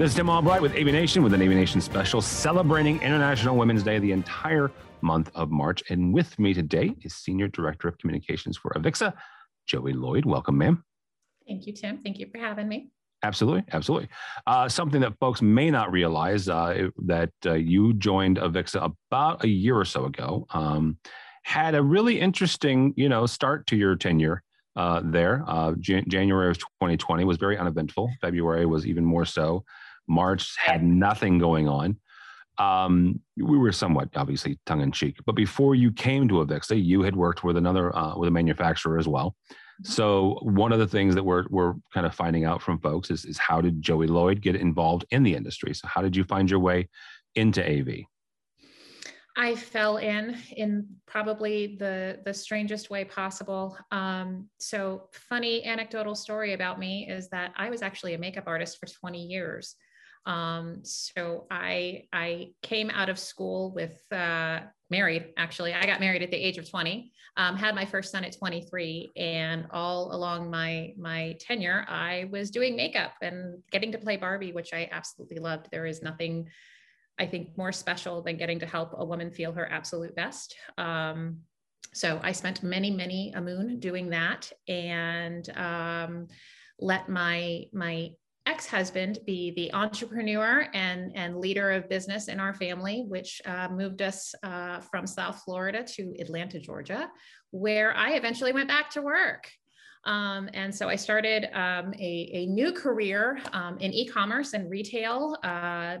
This is Tim Albright with AV Nation with an AV Nation special celebrating International Women's Day the entire month of March. And with me today is Senior Director of Communications for Avixa, Joé Lloyd. Welcome, ma'am. Thank you, Tim. Thank you for having me. Absolutely, absolutely. Uh, something that folks may not realize uh, that uh, you joined Avixa about a year or so ago. Um, had a really interesting, you know, start to your tenure uh, there. Uh, Jan- January of 2020 was very uneventful. February was even more so. March had nothing going on. Um, we were somewhat obviously tongue in cheek, but before you came to Avixa, you had worked with another uh, with a manufacturer as well. So one of the things that we're we're kind of finding out from folks is is how did Joé Lloyd get involved in the industry? So how did you find your way into AV? I fell in in probably the the strangest way possible. Um, so funny anecdotal story about me is that I was actually a makeup artist for 20 years. Um, so I I came out of school with uh, married actually. I got married at the age of 20. Um, had my first son at 23, and all along my my tenure, I was doing makeup and getting to play Barbie, which I absolutely loved. There is nothing I think, more special than getting to help a woman feel her absolute best. Um, so I spent many, many a moon doing that, and um, let my my ex-husband be the entrepreneur and and leader of business in our family, which uh, moved us uh, from South Florida to Atlanta, Georgia, where I eventually went back to work. Um, and so I started um, a, a, new career um, in e-commerce and retail, uh,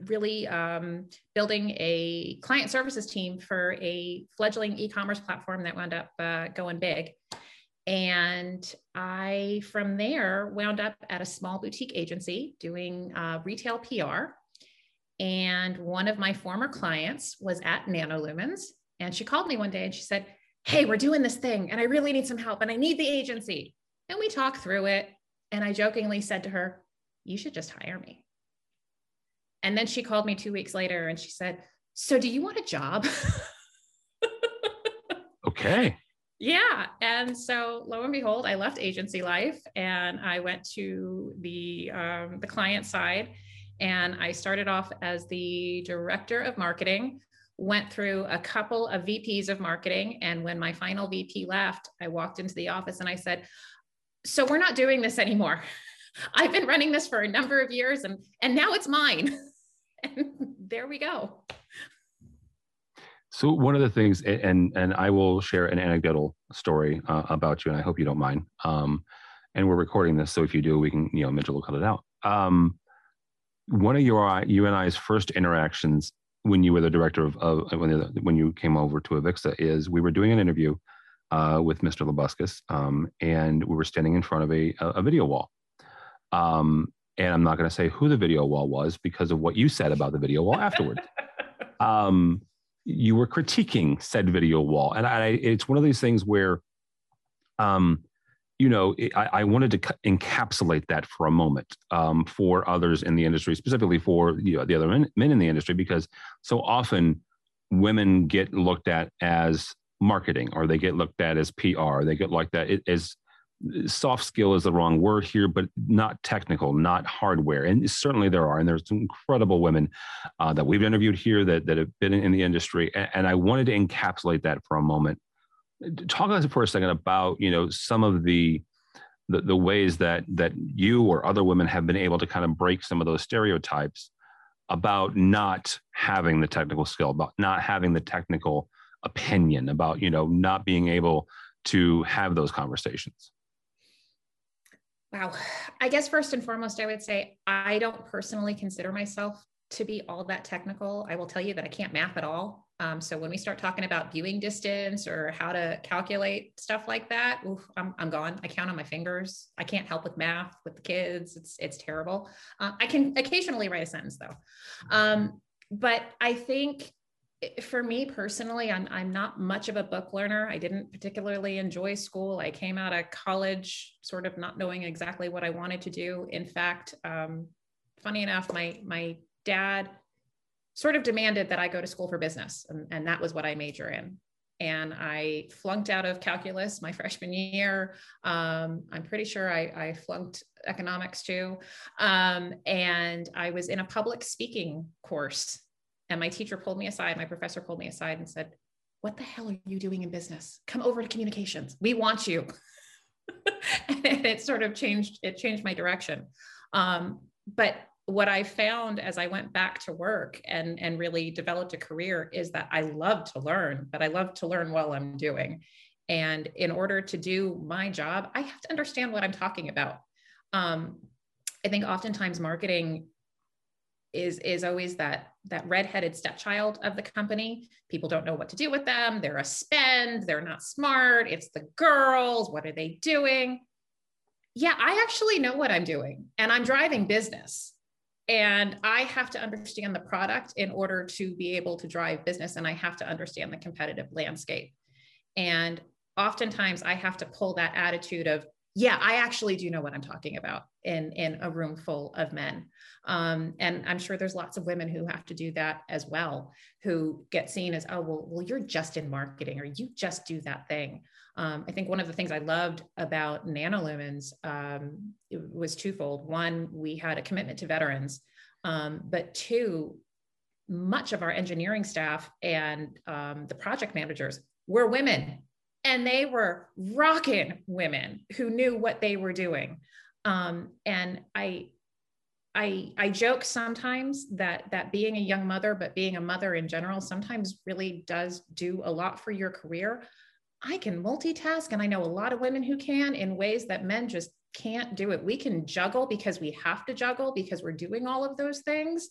really um, building a client services team for a fledgling e-commerce platform that wound up uh, going big. And I, from there, wound up at a small boutique agency doing uh, retail PR. And one of my former clients was at Nanolumens. And she called me one day and she said, hey, we're doing this thing and I really need some help and I need the agency. And we talked through it. And I jokingly said to her, you should just hire me. And then she called me two weeks later and she said, so do you want a job? okay. Yeah. And so lo and behold, I left agency life and I went to the um, the client side and I started off as the director of marketing went through a couple of VPs of marketing. And when my final VP left, I walked into the office and I said, So we're not doing this anymore. I've been running this for a number of years and, and now it's mine. and there we go. So one of the things, and and I will share an anecdotal story uh, about you, and I hope you don't mind. Um, and we're recording this, so if you do, we can, you know, Mitchell will cut it out. Um, one of your you and I's first interactions when you were the director of, of when, the, when you came over to Avixa is we were doing an interview uh, with Mr. Labuskes, um, and we were standing in front of a, a video wall. Um, and I'm not going to say who the video wall was because of what you said about the video wall afterwards. um, you were critiquing said video wall, and I, it's one of these things where um, you know, I, I, wanted to encapsulate that for a moment um, for others in the industry, specifically for you know, the other men, men, in the industry, because so often women get looked at as marketing or they get looked at as PR. They get looked at as soft skill is the wrong word here, but not technical, not hardware. And certainly there are, and there's some incredible women uh, that we've interviewed here that, that have been in the industry. And, and I wanted to encapsulate that for a moment talk us for a second about you know some of the, the the, ways that that you or other women have been able to kind of break some of those stereotypes about not having the technical skill about not having the technical opinion about you know not being able to have those conversations wow i guess first and foremost i would say i don't personally consider myself to be all that technical i will tell you that i can't math at all um, so when we start talking about viewing distance or how to calculate stuff like that, oof, I'm, I'm gone. I count on my fingers. I can't help with math with the kids. It's, it's terrible. Uh, I can occasionally write a sentence though. Um, but I think for me personally, I'm, I'm not much of a book learner. I didn't particularly enjoy school. I came out of college sort of not knowing exactly what I wanted to do. In fact, um, funny enough, my, my dad sort of demanded that I go to school for business. And, and that was what I major in. and I flunked out of calculus my freshman year. Um, I'm pretty sure I, I flunked economics too. Um, and I was in a public speaking course, and my teacher pulled me aside, my professor pulled me aside and said, What the hell are you doing in business? Come over to communications. We want you. and it sort of changed, it changed my direction. Um, but what I found as I went back to work and, and really developed a career is that I love to learn, but I love to learn while I'm doing. And in order to do my job, I have to understand what I'm talking about. Um, I think oftentimes marketing is is always that that redheaded stepchild of the company. People don't know what to do with them. They're a spend. They're not smart. It's the girls. What are they doing? Yeah, I actually know what I'm doing, and I'm driving business and I have to understand the product in order to be able to drive business, and I have to understand the competitive landscape. And oftentimes, I have to pull that attitude of, yeah, I actually do know what I'm talking about in, in a room full of men. Um, and I'm sure there's lots of women who have to do that as well, who get seen as, oh, well, well, you're just in marketing or you just do that thing. Um, I think one of the things I loved about Nanolumens um, was twofold. One, we had a commitment to veterans, um, but two, much of our engineering staff and um, the project managers were women, and they were rocking women who knew what they were doing. Um, and I, I, I joke sometimes that that being a young mother, but being a mother in general, sometimes really does do a lot for your career. I can multitask, and I know a lot of women who can in ways that men just can't do it. We can juggle because we have to juggle because we're doing all of those things.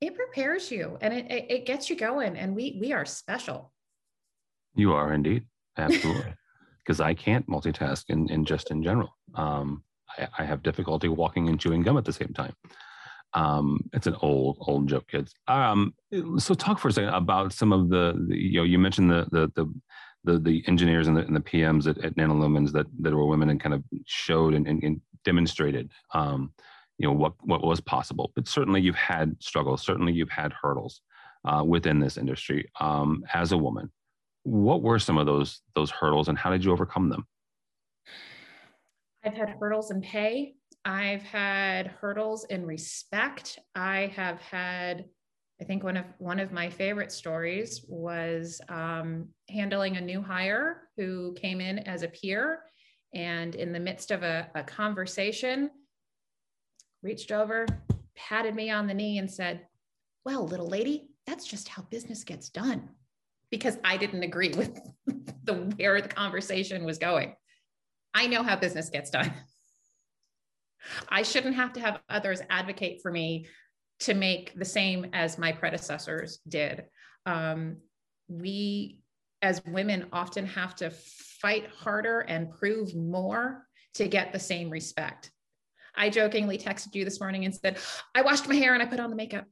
It prepares you and it, it, it gets you going, and we we are special. You are indeed, absolutely, because I can't multitask in, in just in general. Um, I, I have difficulty walking and chewing gum at the same time. Um, it's an old old joke, kids. Um, so talk for a second about some of the, the you know you mentioned the the the the, the engineers and the, and the PMs at, at Nanolumens that, that were women and kind of showed and, and, and demonstrated, um, you know, what, what was possible. But certainly you've had struggles. Certainly you've had hurdles uh, within this industry um, as a woman. What were some of those those hurdles, and how did you overcome them? I've had hurdles in pay. I've had hurdles in respect. I have had I think one of one of my favorite stories was um, handling a new hire who came in as a peer, and in the midst of a, a conversation, reached over, patted me on the knee, and said, "Well, little lady, that's just how business gets done," because I didn't agree with the where the conversation was going. I know how business gets done. I shouldn't have to have others advocate for me to make the same as my predecessors did. Um, we, as women, often have to fight harder and prove more to get the same respect. I jokingly texted you this morning and said, I washed my hair and I put on the makeup.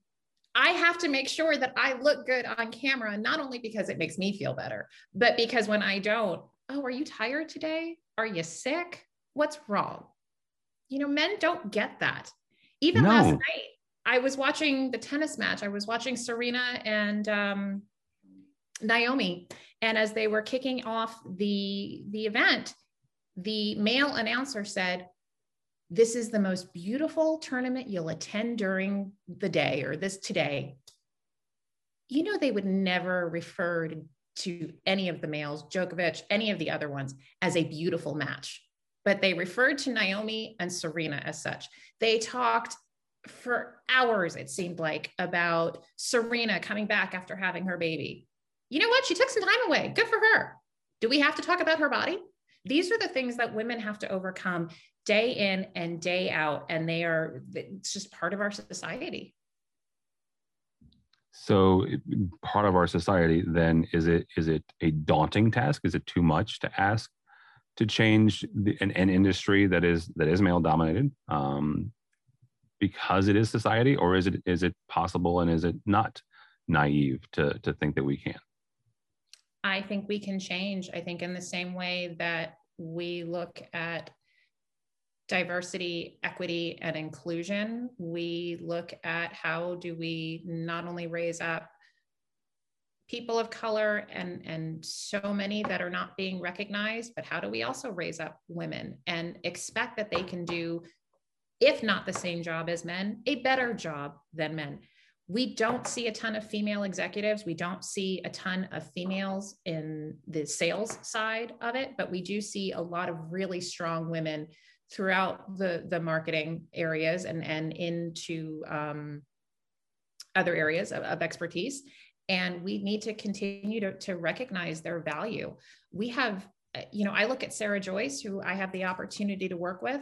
I have to make sure that I look good on camera, not only because it makes me feel better, but because when I don't, oh, are you tired today? Are you sick? What's wrong? You know, men don't get that. Even no. last night, I was watching the tennis match. I was watching Serena and um, Naomi, and as they were kicking off the the event, the male announcer said, "This is the most beautiful tournament you'll attend during the day, or this today." You know, they would never refer to any of the males, Djokovic, any of the other ones, as a beautiful match but they referred to Naomi and Serena as such. They talked for hours, it seemed like, about Serena coming back after having her baby. You know what? She took some time away. Good for her. Do we have to talk about her body? These are the things that women have to overcome day in and day out. And they are, it's just part of our society. So part of our society then is it is it a daunting task? Is it too much to ask to change the, an, an industry that is that is male dominated? Um, because it is society, or is it is it possible and is it not naive to to think that we can? I think we can change. I think in the same way that we look at diversity, equity, and inclusion, we look at how do we not only raise up people of color and and so many that are not being recognized but how do we also raise up women and expect that they can do if not the same job as men a better job than men. We don't see a ton of female executives. We don't see a ton of females in the sales side of it but we do see a lot of really strong women throughout the the marketing areas and and into um, other areas of, of expertise. And we need to continue to, to recognize their value. We have you know i look at sarah joyce who i have the opportunity to work with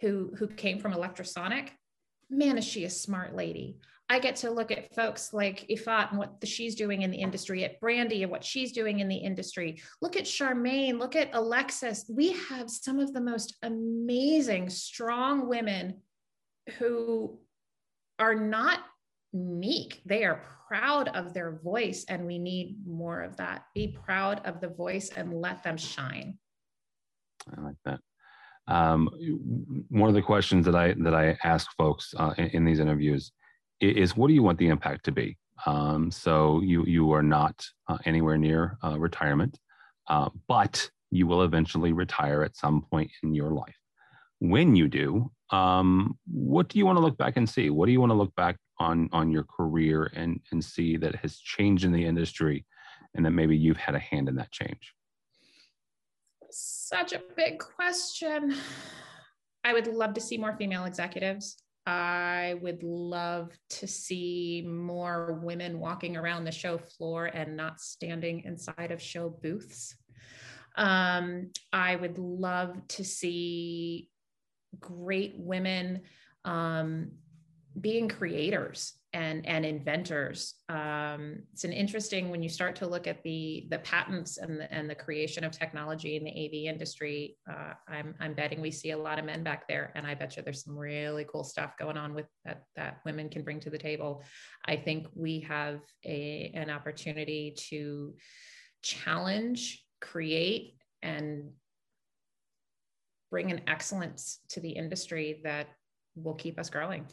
who who came from electrosonic. Man is she a smart lady I get to look at folks like Ifat and what the, she's doing in the industry, at Brandy and what she's doing in the industry. Look at Charmaine, look at Alexis. We have some of the most amazing, strong women who are not meek. They are proud of their voice, and we need more of that. Be proud of the voice and let them shine. I like that. Um, one of the questions that I that I ask folks uh, in, in these interviews is what do you want the impact to be? Um, so you you are not uh, anywhere near uh, retirement, uh, but you will eventually retire at some point in your life. When you do, um, what do you want to look back and see? What do you want to look back on on your career and and see that has changed in the industry, and that maybe you've had a hand in that change? Such a big question. I would love to see more female executives. I would love to see more women walking around the show floor and not standing inside of show booths. Um, I would love to see great women um, being creators and and inventors. Um, it's an interesting when you start to look at the the patents and the, and the creation of technology in the AV industry. Uh, I'm I'm betting we see a lot of men back there, and I bet you there's some really cool stuff going on with that that women can bring to the table. I think we have a an opportunity to challenge, create, and bring an excellence to the industry that will keep us growing.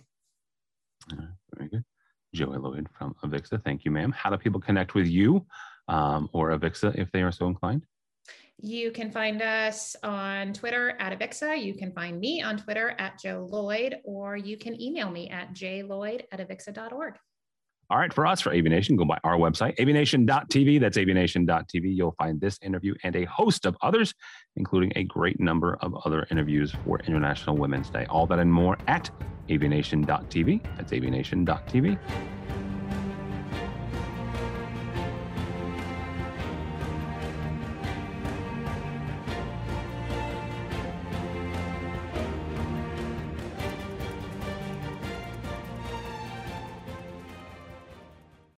Joé Lloyd from Avixa. Thank you, ma'am. How do people connect with you um, or Avixa if they are so inclined? You can find us on Twitter at Avixa. You can find me on Twitter at Joe Lloyd, or you can email me at jlloyd at avixa.org. All right, for us, for AVNation, go by our website, avnation.tv. That's avnation.tv. You'll find this interview and a host of others, including a great number of other interviews for International Women's Day. All that and more at avnation.tv. That's avnation.tv.